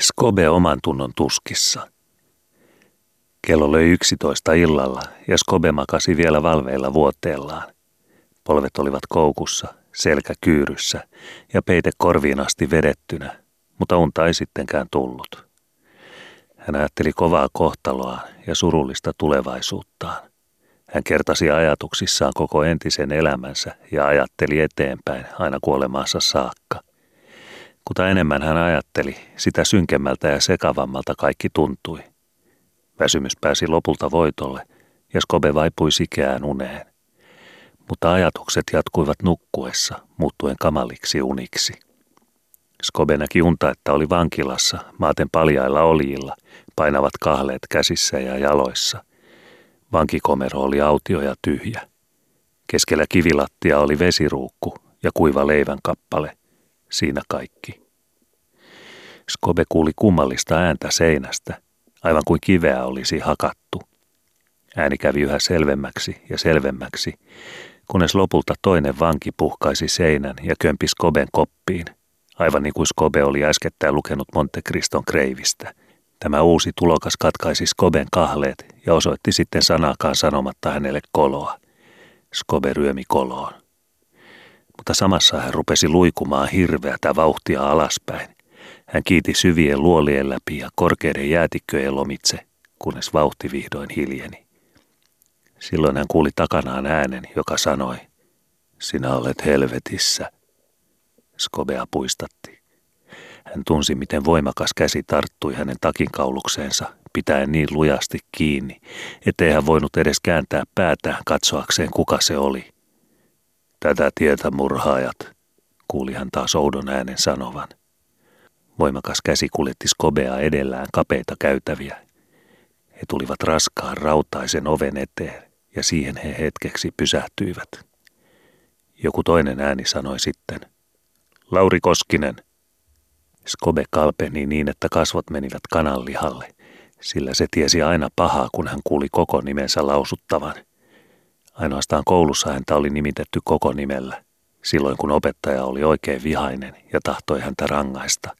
Skobe oman tunnon tuskissa. Kello löi yksitoista illalla ja Skobe makasi vielä valveilla vuoteellaan. Polvet olivat koukussa, selkä kyyryssä ja peite korviin asti vedettynä, mutta unta ei sittenkään tullut. Hän ajatteli kovaa kohtaloa ja surullista tulevaisuuttaan. Hän kertasi ajatuksissaan koko entisen elämänsä ja ajatteli eteenpäin aina kuolemaansa saakka. Kuta enemmän hän ajatteli, sitä synkemmältä ja sekavammalta kaikki tuntui. Väsymys pääsi lopulta voitolle ja Skobe vaipui sikeään uneen. Mutta ajatukset jatkuivat nukkuessa, muuttuen kamaliksi uniksi. Skobe näki unta, että oli vankilassa, maaten paljailla oljilla, painavat kahleet käsissä ja jaloissa. Vankikomero oli autio ja tyhjä. Keskellä kivilattia oli vesiruukku ja kuiva leivän kappale. Siinä kaikki. Skobe kuuli kummallista ääntä seinästä, aivan kuin kiveä olisi hakattu. Ääni kävi yhä selvemmäksi ja selvemmäksi, kunnes lopulta toinen vanki puhkaisi seinän ja kömpi Skoben koppiin, aivan niin kuin Skobe oli äskettäin lukenut Monte Criston kreivistä. Tämä uusi tulokas katkaisi Skoben kahleet ja osoitti sitten sanakaan sanomatta hänelle koloa. Skobe ryömi koloon. Mutta samassa hän rupesi luikumaan hirveätä vauhtia alaspäin. Hän kiiti syvien luolien läpi ja korkeiden jäätikköjen lomitse, kunnes vauhti vihdoin hiljeni. Silloin hän kuuli takanaan äänen, joka sanoi, sinä olet helvetissä. Skobea puistatti. Hän tunsi, miten voimakas käsi tarttui hänen takinkaulukseensa, pitäen niin lujasti kiinni, ettei hän voinut edes kääntää päätään katsoakseen, kuka se oli. Tätä tietä murhaajat, kuuli hän taas oudon äänen sanovan. Voimakas käsi kuljetti Skobea edellään kapeita käytäviä. He tulivat raskaan rautaisen oven eteen ja siihen he hetkeksi pysähtyivät. Joku toinen ääni sanoi sitten, Lauri Koskinen. Skobe kalpeni niin, että kasvot menivät kananlihalle, sillä se tiesi aina pahaa, kun hän kuuli koko nimensä lausuttavan. Ainoastaan koulussa häntä oli nimitetty koko nimellä, silloin kun opettaja oli oikein vihainen ja tahtoi häntä rangaista.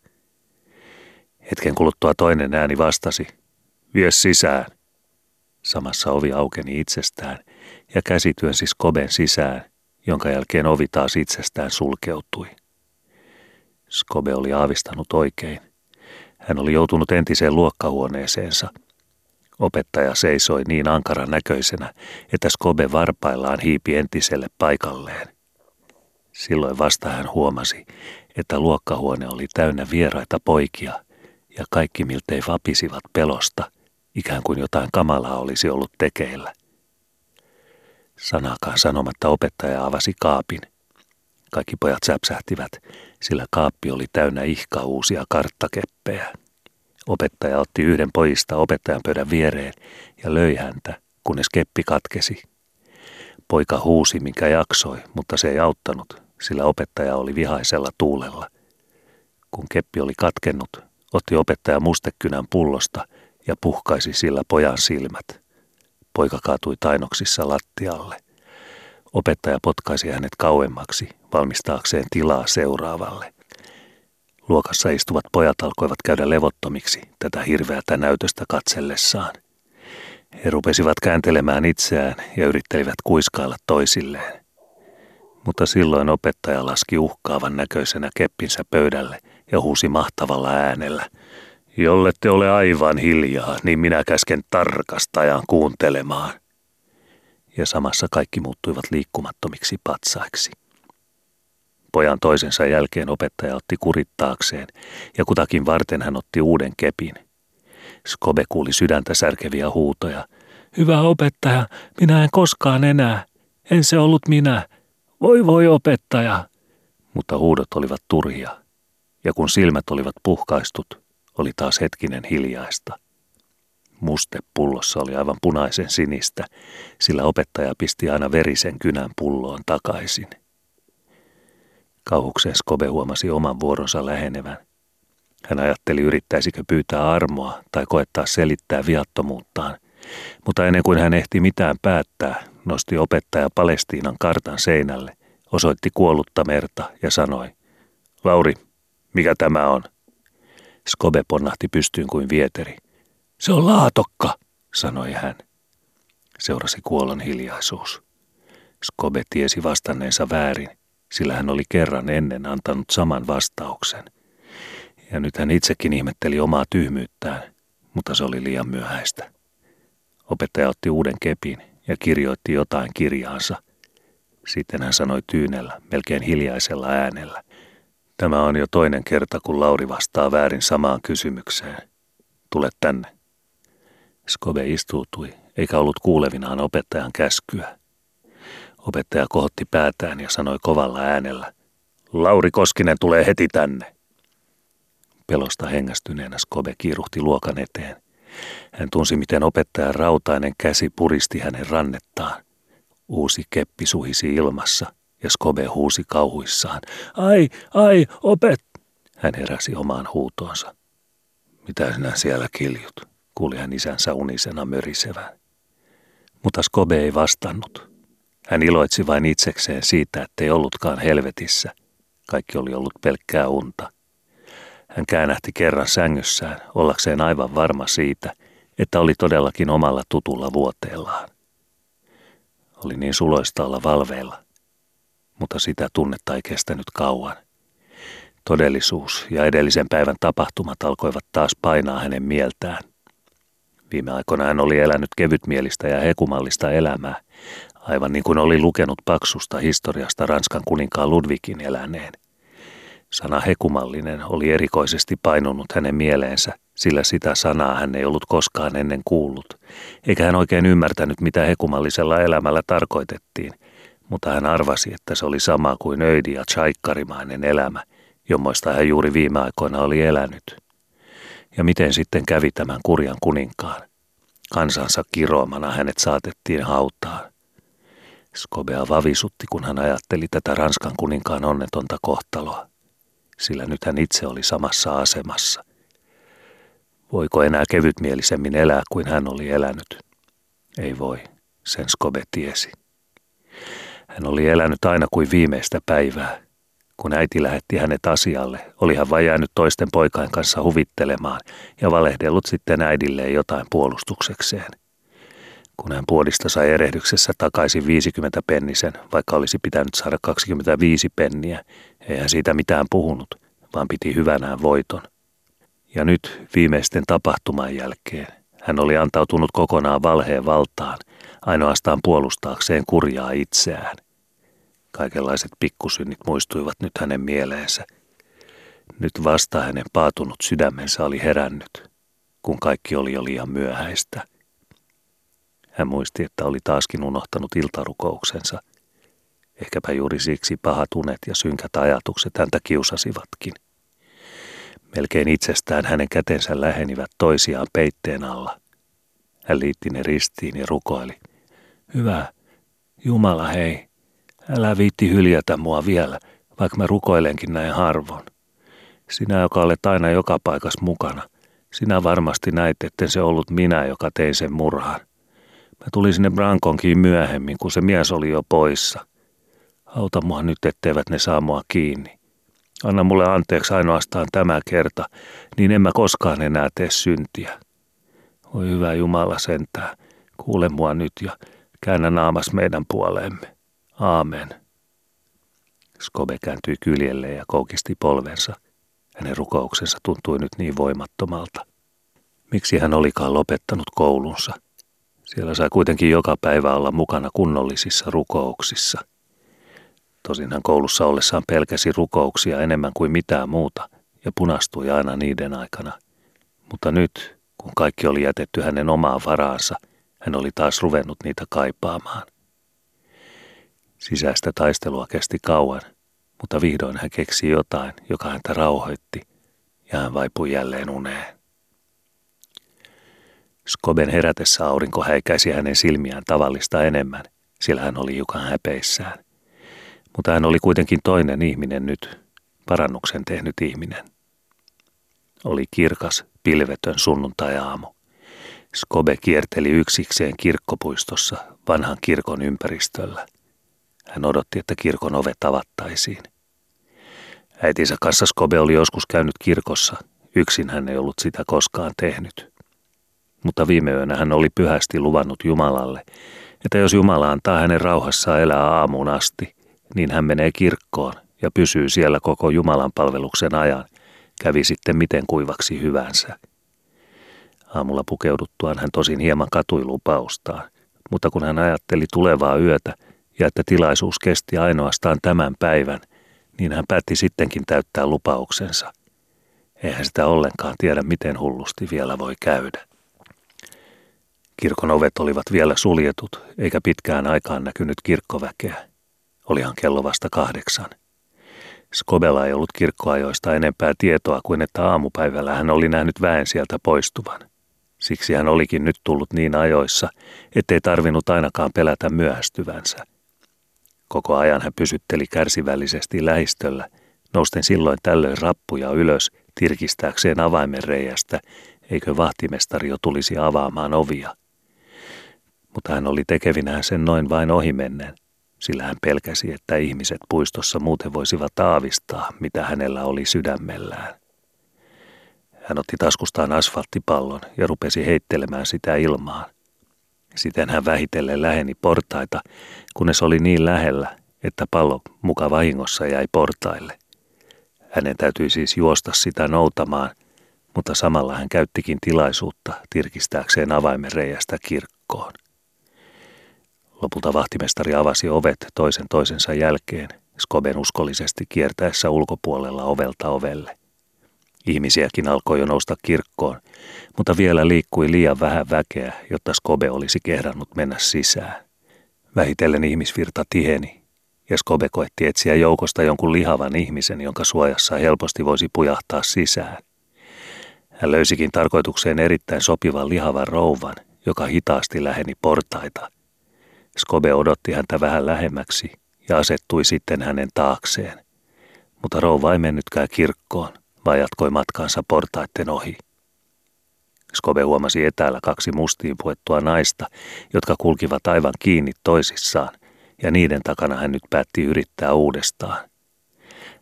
Hetken kuluttua toinen ääni vastasi, vie sisään. Samassa ovi aukeni itsestään ja käsi työnsi Skoben sisään, jonka jälkeen ovi taas itsestään sulkeutui. Skobe oli aavistanut oikein. Hän oli joutunut entiseen luokkahuoneeseensa. Opettaja seisoi niin ankaran näköisenä, että Skobe varpaillaan hiipi entiselle paikalleen. Silloin vasta hän huomasi, että luokkahuone oli täynnä vieraita poikia, ja kaikki miltei vapisivat pelosta – ikään kuin jotain kamalaa olisi ollut tekeillä. Sanakaan sanomatta opettaja avasi kaapin. Kaikki pojat säpsähtivät, sillä kaappi oli täynnä ihka uusia karttakeppejä. Opettaja otti yhden pojista opettajan pöydän viereen ja löi häntä, kunnes keppi katkesi. Poika huusi, minkä jaksoi, mutta se ei auttanut, sillä opettaja oli vihaisella tuulella. Kun keppi oli katkennut, otti opettaja mustekynän pullosta ja puhkaisi sillä pojan silmät. Poika kaatui tainoksissa lattialle. Opettaja potkaisi hänet kauemmaksi, valmistaakseen tilaa seuraavalle. Luokassa istuvat pojat alkoivat käydä levottomiksi tätä hirveätä näytöstä katsellessaan. He rupesivat kääntelemään itseään ja yrittelivät kuiskailla toisilleen. Mutta silloin opettaja laski uhkaavan näköisenä keppinsä pöydälle ja huusi mahtavalla äänellä – Jollette ole aivan hiljaa, niin minä käsken tarkastajan kuuntelemaan. Ja samassa kaikki muuttuivat liikkumattomiksi patsaiksi. Pojan toisensa jälkeen opettaja otti kurittaakseen, ja kutakin varten hän otti uuden kepin. Skobe kuuli sydäntä särkeviä huutoja. Hyvä opettaja, minä en koskaan enää. En se ollut minä. Voi voi opettaja. Mutta huudot olivat turhia, ja kun silmät olivat puhkaistut, oli taas hetkinen hiljaista. Muste pullossa oli aivan punaisen sinistä, sillä opettaja pisti aina verisen kynän pulloon takaisin. Kauhukseen Skobe huomasi oman vuoronsa lähenevän. Hän ajatteli, yrittäisikö pyytää armoa tai koettaa selittää viattomuuttaan, mutta ennen kuin hän ehti mitään päättää, nosti opettaja Palestiinan kartan seinälle, osoitti kuollutta merta ja sanoi, Lauri, mikä tämä on? Skobe ponnahti pystyyn kuin vieteri. Se on laatokka, sanoi hän. Seurasi kuolon hiljaisuus. Skobe tiesi vastanneensa väärin, sillä hän oli kerran ennen antanut saman vastauksen. Ja nyt hän itsekin ihmetteli omaa tyhmyyttään, mutta se oli liian myöhäistä. Opettaja otti uuden kepin ja kirjoitti jotain kirjaansa. Sitten hän sanoi tyynellä, melkein hiljaisella äänellä. Tämä on jo toinen kerta, kun Lauri vastaa väärin samaan kysymykseen. Tule tänne. Skobe istuutui, eikä ollut kuulevinaan opettajan käskyä. Opettaja kohotti päätään ja sanoi kovalla äänellä, Lauri Koskinen tulee heti tänne. Pelosta hengästyneenä Skobe kiiruhti luokan eteen. Hän tunsi, miten opettajan rautainen käsi puristi hänen rannettaan. Uusi keppi suhisi ilmassa ja Skobe huusi kauhuissaan. Ai, ai, opet! Hän heräsi omaan huutoonsa. Mitä sinä siellä kiljut? Kuuli hän isänsä unisena mörisevän. Mutta Skobe ei vastannut. Hän iloitsi vain itsekseen siitä, ettei ollutkaan helvetissä. Kaikki oli ollut pelkkää unta. Hän käännähti kerran sängyssään, ollakseen aivan varma siitä, että oli todellakin omalla tutulla vuoteellaan. Oli niin suloista olla valveilla, mutta sitä tunnetta ei kestänyt kauan. Todellisuus ja edellisen päivän tapahtumat alkoivat taas painaa hänen mieltään. Viime aikoina hän oli elänyt kevytmielistä ja hekumallista elämää, aivan niin kuin oli lukenut paksusta historiasta Ranskan kuninkaan Ludvikin eläneen. Sana hekumallinen oli erikoisesti painunut hänen mieleensä, sillä sitä sanaa hän ei ollut koskaan ennen kuullut, eikä hän oikein ymmärtänyt, mitä hekumallisella elämällä tarkoitettiin, mutta hän arvasi, että se oli sama kuin öidi ja chaikkarimainen elämä, jommoista hän juuri viime aikoina oli elänyt. Ja miten sitten kävi tämän kurjan kuninkaan? Kansansa kiroamana hänet saatettiin hautaan. Skobea vavisutti, kun hän ajatteli tätä Ranskan kuninkaan onnetonta kohtaloa, sillä nyt hän itse oli samassa asemassa. Voiko enää kevytmielisemmin elää kuin hän oli elänyt? Ei voi, sen Skobe tiesi. Hän oli elänyt aina kuin viimeistä päivää. Kun äiti lähetti hänet asialle, oli hän vain jäänyt toisten poikain kanssa huvittelemaan ja valehdellut sitten äidilleen jotain puolustuksekseen – kun hän puodista sai erehdyksessä takaisin 50 pennisen, vaikka olisi pitänyt saada 25 penniä, ei hän siitä mitään puhunut, vaan piti hyvänään voiton. Ja nyt viimeisten tapahtuman jälkeen hän oli antautunut kokonaan valheen valtaan, ainoastaan puolustaakseen kurjaa itseään. Kaikenlaiset pikkusynnit muistuivat nyt hänen mieleensä. Nyt vasta hänen paatunut sydämensä oli herännyt, kun kaikki oli jo liian myöhäistä – hän muisti, että oli taaskin unohtanut iltarukouksensa. Ehkäpä juuri siksi pahat unet ja synkät ajatukset häntä kiusasivatkin. Melkein itsestään hänen kätensä lähenivät toisiaan peitteen alla. Hän liitti ne ristiin ja rukoili. Hyvä, Jumala hei, älä viitti hyljätä mua vielä, vaikka mä rukoilenkin näin harvoin. Sinä, joka olet aina joka paikassa mukana, sinä varmasti näit, etten se ollut minä, joka tein sen murhan. Mä tulin sinne Brankonkiin myöhemmin, kun se mies oli jo poissa. Auta mua nyt, etteivät ne saa mua kiinni. Anna mulle anteeksi ainoastaan tämä kerta, niin en mä koskaan enää tee syntiä. Oi hyvä Jumala sentää, kuule mua nyt ja käännä naamas meidän puoleemme. Aamen. Skobe kääntyi kyljelle ja koukisti polvensa. Hänen rukouksensa tuntui nyt niin voimattomalta. Miksi hän olikaan lopettanut koulunsa – siellä sai kuitenkin joka päivä olla mukana kunnollisissa rukouksissa. Tosin hän koulussa ollessaan pelkäsi rukouksia enemmän kuin mitään muuta ja punastui aina niiden aikana. Mutta nyt, kun kaikki oli jätetty hänen omaan varaansa, hän oli taas ruvennut niitä kaipaamaan. Sisäistä taistelua kesti kauan, mutta vihdoin hän keksi jotain, joka häntä rauhoitti, ja hän vaipui jälleen uneen. Skoben herätessä aurinko häikäisi hänen silmiään tavallista enemmän, sillä hän oli jukan häpeissään. Mutta hän oli kuitenkin toinen ihminen nyt, parannuksen tehnyt ihminen. Oli kirkas, pilvetön sunnuntai-aamu. Skobe kierteli yksikseen kirkkopuistossa vanhan kirkon ympäristöllä. Hän odotti, että kirkon ovet avattaisiin. Äitinsä kanssa Skobe oli joskus käynyt kirkossa yksin hän ei ollut sitä koskaan tehnyt. Mutta viime yönä hän oli pyhästi luvannut Jumalalle, että jos Jumala antaa hänen rauhassaan elää aamuun asti, niin hän menee kirkkoon ja pysyy siellä koko Jumalan palveluksen ajan, kävi sitten miten kuivaksi hyvänsä. Aamulla pukeuduttuaan hän tosin hieman katui lupaustaan, mutta kun hän ajatteli tulevaa yötä ja että tilaisuus kesti ainoastaan tämän päivän, niin hän päätti sittenkin täyttää lupauksensa. Eihän sitä ollenkaan tiedä, miten hullusti vielä voi käydä. Kirkon ovet olivat vielä suljetut, eikä pitkään aikaan näkynyt kirkkoväkeä. Olihan kello vasta kahdeksan. Skobella ei ollut kirkkoajoista enempää tietoa kuin että aamupäivällä hän oli nähnyt väen sieltä poistuvan. Siksi hän olikin nyt tullut niin ajoissa, ettei tarvinnut ainakaan pelätä myöhästyvänsä. Koko ajan hän pysytteli kärsivällisesti lähistöllä, nousten silloin tällöin rappuja ylös tirkistääkseen avaimen reiästä, eikö vahtimestari jo tulisi avaamaan ovia. Mutta hän oli tekevinään sen noin vain ohimennen, sillä hän pelkäsi, että ihmiset puistossa muuten voisivat aavistaa, mitä hänellä oli sydämellään. Hän otti taskustaan asfalttipallon ja rupesi heittelemään sitä ilmaan. Siten hän vähitellen läheni portaita, kunnes oli niin lähellä, että pallo muka vahingossa jäi portaille. Hänen täytyi siis juosta sitä noutamaan, mutta samalla hän käyttikin tilaisuutta tirkistääkseen avaimen reiästä kirkkoon. Lopulta vahtimestari avasi ovet toisen toisensa jälkeen, Skoben uskollisesti kiertäessä ulkopuolella ovelta ovelle. Ihmisiäkin alkoi jo nousta kirkkoon, mutta vielä liikkui liian vähän väkeä, jotta Skobe olisi kehdannut mennä sisään. Vähitellen ihmisvirta tiheni, ja Skobe koetti etsiä joukosta jonkun lihavan ihmisen, jonka suojassa helposti voisi pujahtaa sisään. Hän löysikin tarkoitukseen erittäin sopivan lihavan rouvan, joka hitaasti läheni portaita. Skobe odotti häntä vähän lähemmäksi ja asettui sitten hänen taakseen. Mutta rouva ei mennytkään kirkkoon vaan jatkoi matkaansa portaitten ohi. Skobe huomasi etäällä kaksi mustiin puettua naista, jotka kulkivat aivan kiinni toisissaan, ja niiden takana hän nyt päätti yrittää uudestaan.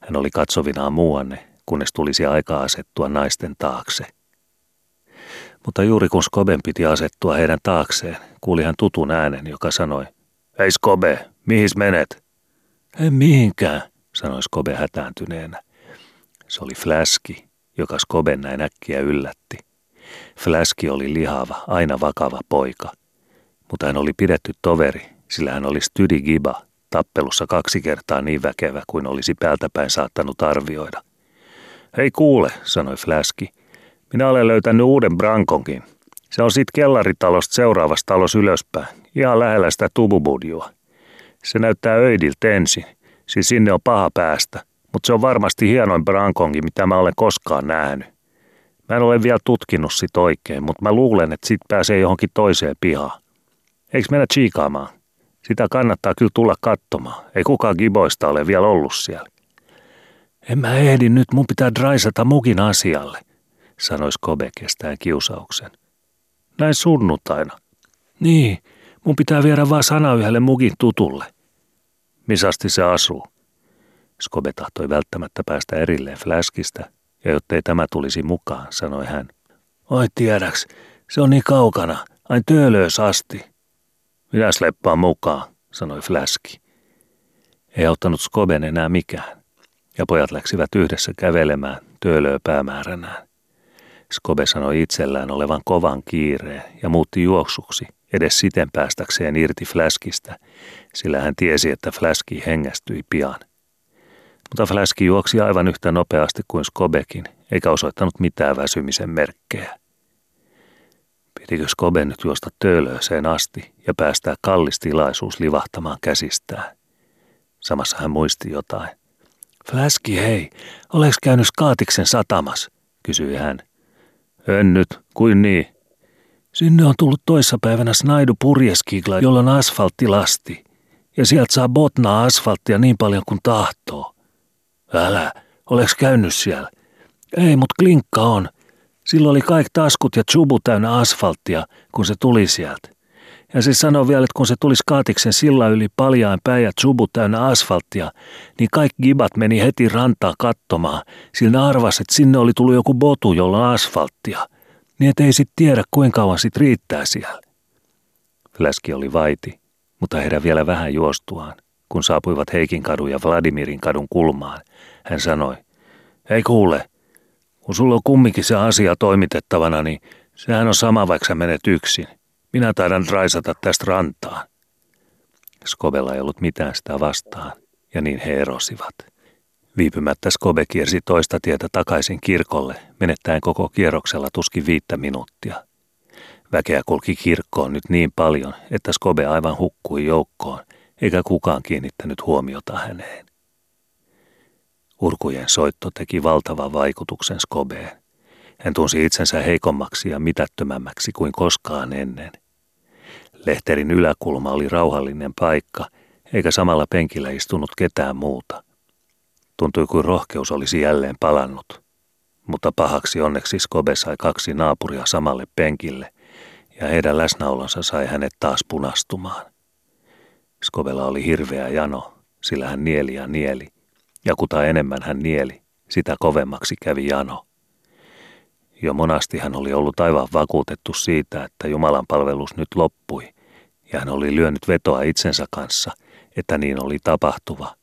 Hän oli katsovinaan muuanne, kunnes tulisi aika asettua naisten taakse. Mutta juuri kun Skoben piti asettua heidän taakseen, kuuli hän tutun äänen, joka sanoi, Hei Skobe, mihin menet? En mihinkään, sanoi Skobe hätääntyneenä. Se oli Fläski, joka Skoben näin äkkiä yllätti. Fläski oli lihava, aina vakava poika. Mutta hän oli pidetty toveri, sillä hän oli Stydi Giba, tappelussa kaksi kertaa niin väkevä kuin olisi päältäpäin saattanut arvioida. Hei kuule, sanoi Fläski. Minä olen löytänyt uuden Brankonkin. Se on sit kellaritalosta seuraavassa talos ylöspäin, ihan lähellä sitä tububudjua. Se näyttää öidiltä ensin, siis sinne on paha päästä – mutta se on varmasti hienoin brankongi, mitä mä olen koskaan nähnyt. Mä en ole vielä tutkinut sit oikein, mutta mä luulen, että sit pääsee johonkin toiseen pihaan. Eikö mennä chiikaamaan? Sitä kannattaa kyllä tulla katsomaan. Ei kukaan giboista ole vielä ollut siellä. En mä ehdi nyt, mun pitää draisata mukin asialle, sanoi Skobe kestäen kiusauksen. Näin sunnuntaina. Niin, mun pitää viedä vaan sana yhdelle mukin tutulle. Misasti se asuu? Skobe tahtoi välttämättä päästä erilleen Fläskistä, ja jottei tämä tulisi mukaan, sanoi hän. Oi tiedäks, se on niin kaukana, ain töölöös asti. Minä sleppaan mukaan, sanoi Fläski. Ei auttanut Skoben enää mikään, ja pojat läksivät yhdessä kävelemään töölöö päämääränään. Skobe sanoi itsellään olevan kovan kiireen ja muutti juoksuksi, edes siten päästäkseen irti Fläskistä, sillä hän tiesi, että Fläski hengästyi pian – mutta Fläski juoksi aivan yhtä nopeasti kuin Skobekin, eikä osoittanut mitään väsymisen merkkejä. Pitikö Skobe nyt juosta töölööseen asti ja päästää kallis tilaisuus livahtamaan käsistään? Samassa hän muisti jotain. Fläski, hei, oleks käynyt Skaatiksen satamas? kysyi hän. En nyt, kuin niin? Sinne on tullut toissapäivänä Snaidu purjeskigla, jolla on asfalttilasti. Ja sieltä saa botnaa asfalttia niin paljon kuin tahtoo. Älä, oleks käynyt siellä? Ei, mut klinkka on. Silloin oli kaikki taskut ja chubu täynnä asfalttia, kun se tuli sieltä. Ja se sanoi vielä, että kun se tuli skaatiksen sillä yli paljain pää ja tsubut täynnä asfalttia, niin kaikki gibat meni heti rantaa katsomaan, sillä arvasi, että sinne oli tullut joku botu, jolla on asfalttia. Niin et ei sit tiedä, kuinka kauan sit riittää siellä. Fläski oli vaiti, mutta heidän vielä vähän juostuaan, kun saapuivat Heikin kadun ja Vladimirin kadun kulmaan. Hän sanoi, ei kuule, kun sulla on kumminkin se asia toimitettavana, niin sehän on sama, vaikka sä menet yksin. Minä taidan raisata tästä rantaan. Skobella ei ollut mitään sitä vastaan, ja niin he erosivat. Viipymättä Skobe kiersi toista tietä takaisin kirkolle, menettäen koko kierroksella tuskin viittä minuuttia. Väkeä kulki kirkkoon nyt niin paljon, että Skobe aivan hukkui joukkoon, eikä kukaan kiinnittänyt huomiota häneen. Urkujen soitto teki valtavan vaikutuksen Skobeen. Hän tunsi itsensä heikommaksi ja mitättömämmäksi kuin koskaan ennen. Lehterin yläkulma oli rauhallinen paikka, eikä samalla penkillä istunut ketään muuta. Tuntui kuin rohkeus olisi jälleen palannut. Mutta pahaksi onneksi Skobe sai kaksi naapuria samalle penkille, ja heidän läsnäolonsa sai hänet taas punastumaan. Skobella oli hirveä jano, sillä hän nieli ja nieli, ja kuta enemmän hän nieli, sitä kovemmaksi kävi jano. Jo monasti hän oli ollut aivan vakuutettu siitä, että Jumalan palvelus nyt loppui, ja hän oli lyönyt vetoa itsensä kanssa, että niin oli tapahtuva,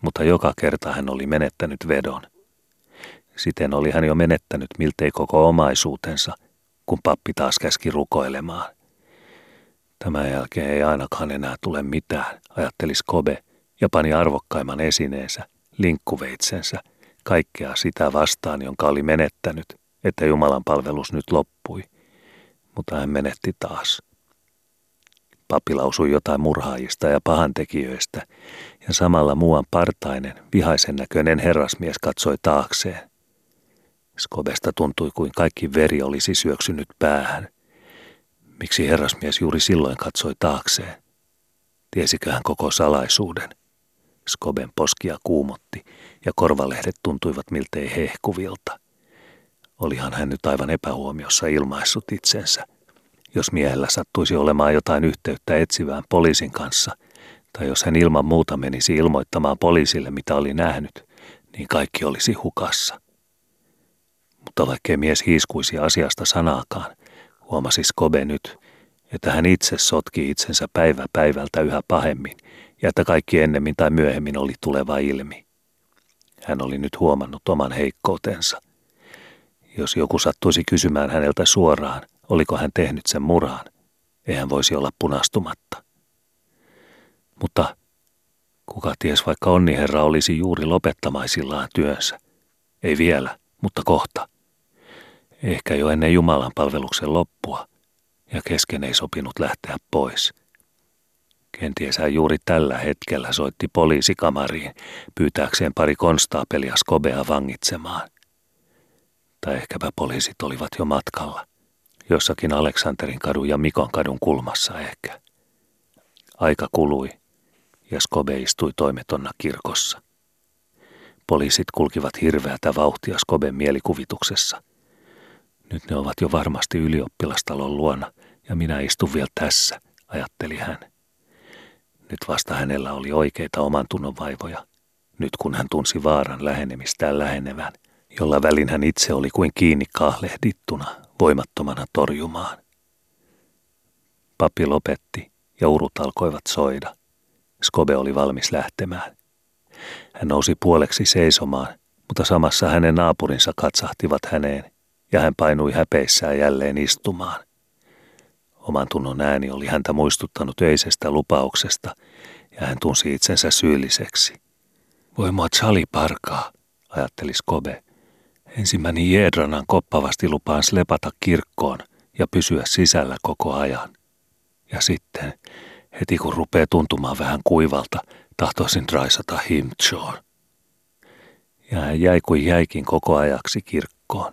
mutta joka kerta hän oli menettänyt vedon. Siten oli hän jo menettänyt miltei koko omaisuutensa, kun pappi taas käski rukoilemaan. Tämän jälkeen ei ainakaan enää tule mitään, ajatteli Skobe ja pani arvokkaimman esineensä, linkkuveitsensä, kaikkea sitä vastaan, jonka oli menettänyt, että Jumalan palvelus nyt loppui. Mutta hän menetti taas. Pappi lausui jotain murhaajista ja pahantekijöistä, ja samalla muuan partainen, vihaisen näköinen herrasmies katsoi taakseen. Skobesta tuntui kuin kaikki veri olisi syöksynyt päähän. Miksi herrasmies juuri silloin katsoi taakseen? Tiesikö hän koko salaisuuden? Skoben poskia kuumotti ja korvalehdet tuntuivat miltei hehkuvilta. Olihan hän nyt aivan epähuomiossa ilmaissut itsensä. Jos miehellä sattuisi olemaan jotain yhteyttä etsivään poliisin kanssa, tai jos hän ilman muuta menisi ilmoittamaan poliisille, mitä oli nähnyt, niin kaikki olisi hukassa. Mutta vaikkei mies hiiskuisi asiasta sanaakaan, huomasi Skobe nyt, että hän itse sotki itsensä päivä päivältä yhä pahemmin ja että kaikki ennemmin tai myöhemmin oli tuleva ilmi. Hän oli nyt huomannut oman heikkoutensa. Jos joku sattuisi kysymään häneltä suoraan, oliko hän tehnyt sen murhaan, eihän voisi olla punastumatta. Mutta kuka ties vaikka onniherra olisi juuri lopettamaisillaan työnsä. Ei vielä, mutta kohta. Ehkä jo ennen Jumalan palveluksen loppua, ja kesken ei sopinut lähteä pois – Kenties hän juuri tällä hetkellä soitti poliisikamariin pyytääkseen pari konstaapelia Skobea vangitsemaan. Tai ehkäpä poliisit olivat jo matkalla. Jossakin Aleksanterin kadun ja Mikon kadun kulmassa ehkä. Aika kului ja Skobe istui toimetonna kirkossa. Poliisit kulkivat hirveätä vauhtia Skoben mielikuvituksessa. Nyt ne ovat jo varmasti ylioppilastalon luona ja minä istun vielä tässä, ajatteli hän. Nyt vasta hänellä oli oikeita oman tunnon vaivoja, nyt kun hän tunsi vaaran lähenemistään lähenevän, jolla välin hän itse oli kuin kiinni kahlehdittuna, voimattomana torjumaan. Pappi lopetti ja urut alkoivat soida. Skobe oli valmis lähtemään. Hän nousi puoleksi seisomaan, mutta samassa hänen naapurinsa katsahtivat häneen ja hän painui häpeissään jälleen istumaan. Oman tunnon ääni oli häntä muistuttanut öisestä lupauksesta, ja hän tunsi itsensä syylliseksi. Voi mua Charlie parkaa, ajatteli Skobe. Ensimmäinen Jeedranan koppavasti lupaan slepata kirkkoon ja pysyä sisällä koko ajan. Ja sitten, heti kun rupeaa tuntumaan vähän kuivalta, tahtoisin raisata himchoon. Ja hän jäi kuin jäikin koko ajaksi kirkkoon.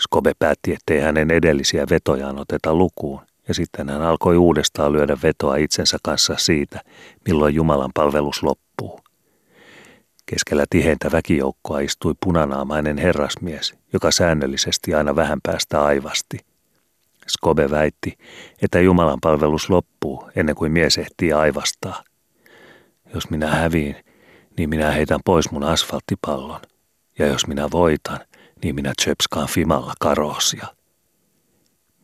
Skobe päätti, ettei hänen edellisiä vetojaan oteta lukuun – ja sitten hän alkoi uudestaan lyödä vetoa itsensä kanssa siitä, milloin Jumalan palvelus loppuu. Keskellä tiheintä väkijoukkoa istui punanaamainen herrasmies, joka säännöllisesti aina vähän päästä aivasti. Skobe väitti, että Jumalan palvelus loppuu ennen kuin mies ehtii aivastaa. Jos minä häviin, niin minä heitän pois mun asfalttipallon. Ja jos minä voitan, niin minä tsöpskaan fimalla karoosia.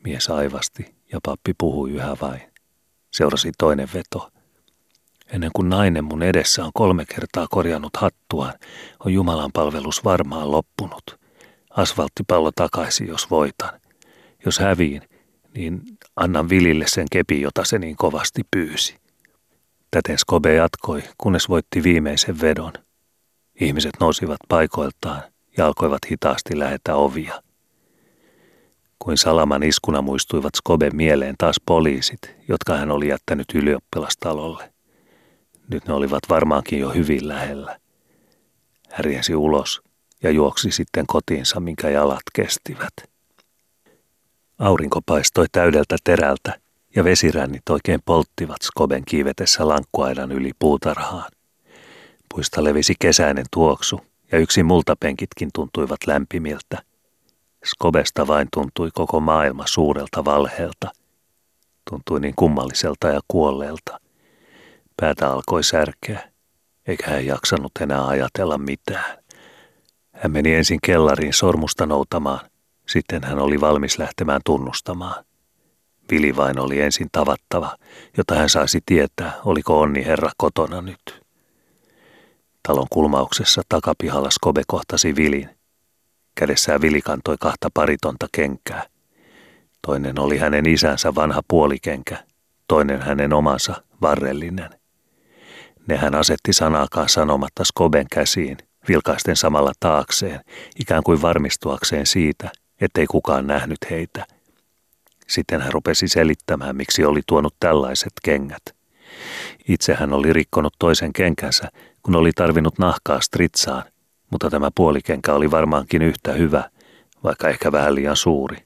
Mies aivasti ja pappi puhui yhä vain. Seurasi toinen veto. Ennen kuin nainen mun edessä on kolme kertaa korjannut hattuaan, on Jumalan palvelus varmaan loppunut. Asfalttipallo takaisin, jos voitan. Jos häviin, niin annan Vilille sen kepi, jota se niin kovasti pyysi. Täten Skobe jatkoi, kunnes voitti viimeisen vedon. Ihmiset nousivat paikoiltaan ja alkoivat hitaasti lähetä ovia. Kuin salaman iskuna muistuivat Skobe mieleen taas poliisit, jotka hän oli jättänyt ylioppilastalolle. Nyt ne olivat varmaankin jo hyvin lähellä. Härjäsi ulos ja juoksi sitten kotiinsa, minkä jalat kestivät. Aurinko paistoi täydeltä terältä ja vesirännit oikein polttivat Skoben kiivetessä lankkuaidan yli puutarhaan. Puista levisi kesäinen tuoksu ja yksi multapenkitkin tuntuivat lämpimiltä. Skobesta vain tuntui koko maailma suurelta valheelta. Tuntui niin kummalliselta ja kuolleelta. Päätä alkoi särkeä, eikä hän jaksanut enää ajatella mitään. Hän meni ensin kellariin sormusta noutamaan, sitten hän oli valmis lähtemään tunnustamaan. Vili vain oli ensin tavattava, jotta hän saisi tietää, oliko onni herra kotona nyt. Talon kulmauksessa takapihalla Skobe kohtasi Vilin. Kädessään Vili kantoi kahta paritonta kenkää. Toinen oli hänen isänsä vanha puolikenkä, toinen hänen omansa varrellinen. Ne hän asetti sanakaan sanomatta Skoben käsiin, vilkaisten samalla taakseen, ikään kuin varmistuakseen siitä, ettei kukaan nähnyt heitä. Sitten hän rupesi selittämään, miksi oli tuonut tällaiset kengät. Itse hän oli rikkonut toisen kenkänsä, kun oli tarvinnut nahkaa stritsaan, mutta tämä puolikenkä oli varmaankin yhtä hyvä, vaikka ehkä vähän liian suuri.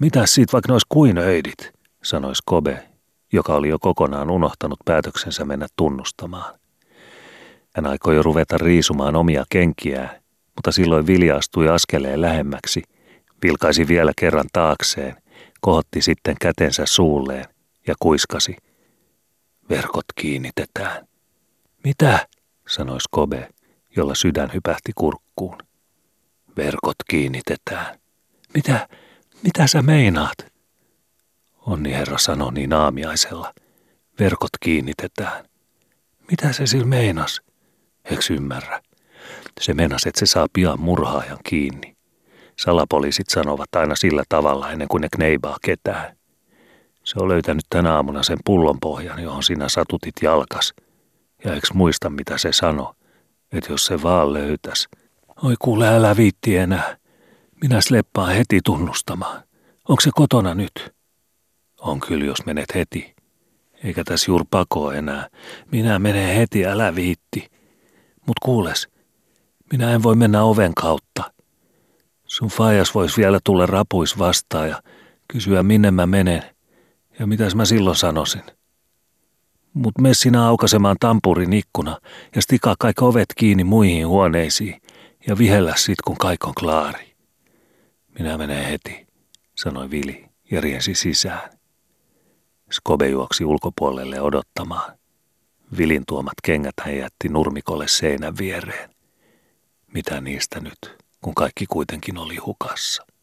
Mitä siitä vaikka nois kuin öidit, sanoi Skobe, joka oli jo kokonaan unohtanut päätöksensä mennä tunnustamaan. Hän aikoi jo ruveta riisumaan omia kenkiään, mutta silloin Vilja astui askeleen lähemmäksi, vilkaisi vielä kerran taakseen, kohotti sitten kätensä suulleen ja kuiskasi. Verkot kiinnitetään. Mitä? sanoi Skobe, jolla sydän hypähti kurkkuun. Verkot kiinnitetään. Mitä, mitä sä meinaat? Onni herra sanoi niin aamiaisella. Verkot kiinnitetään. Mitä se sillä meinas? Eks ymmärrä? Se meinas, että se saa pian murhaajan kiinni. Salapoliisit sanovat aina sillä tavalla ennen kuin ne kneibaa ketään. Se on löytänyt tänä aamuna sen pullonpohjan, johon sinä satutit jalkas. Ja eks muista, mitä se sanoi, että jos se vaan löytäs. Oi kuule, älä viitti enää. Minä sleppaan heti tunnustamaan. Onko se kotona nyt? On kyllä, jos menet heti. Eikä tässä juur pako enää. Minä menen heti, älä viitti. Mut kuules, minä en voi mennä oven kautta. Sun fajas vois vielä tulla rapuis vastaan ja kysyä minne mä menen ja mitäs mä silloin sanoisin. Mut me sinä aukasemaan tampurin ikkuna ja stikaa kaikki ovet kiinni muihin huoneisiin ja vihellä sit kun kaik on klaari. Minä menen heti, sanoi Vili ja riensi sisään. Skobe juoksi ulkopuolelle odottamaan. Vilin tuomat kengät hän jätti nurmikolle seinän viereen. Mitä niistä nyt, kun kaikki kuitenkin oli hukassa?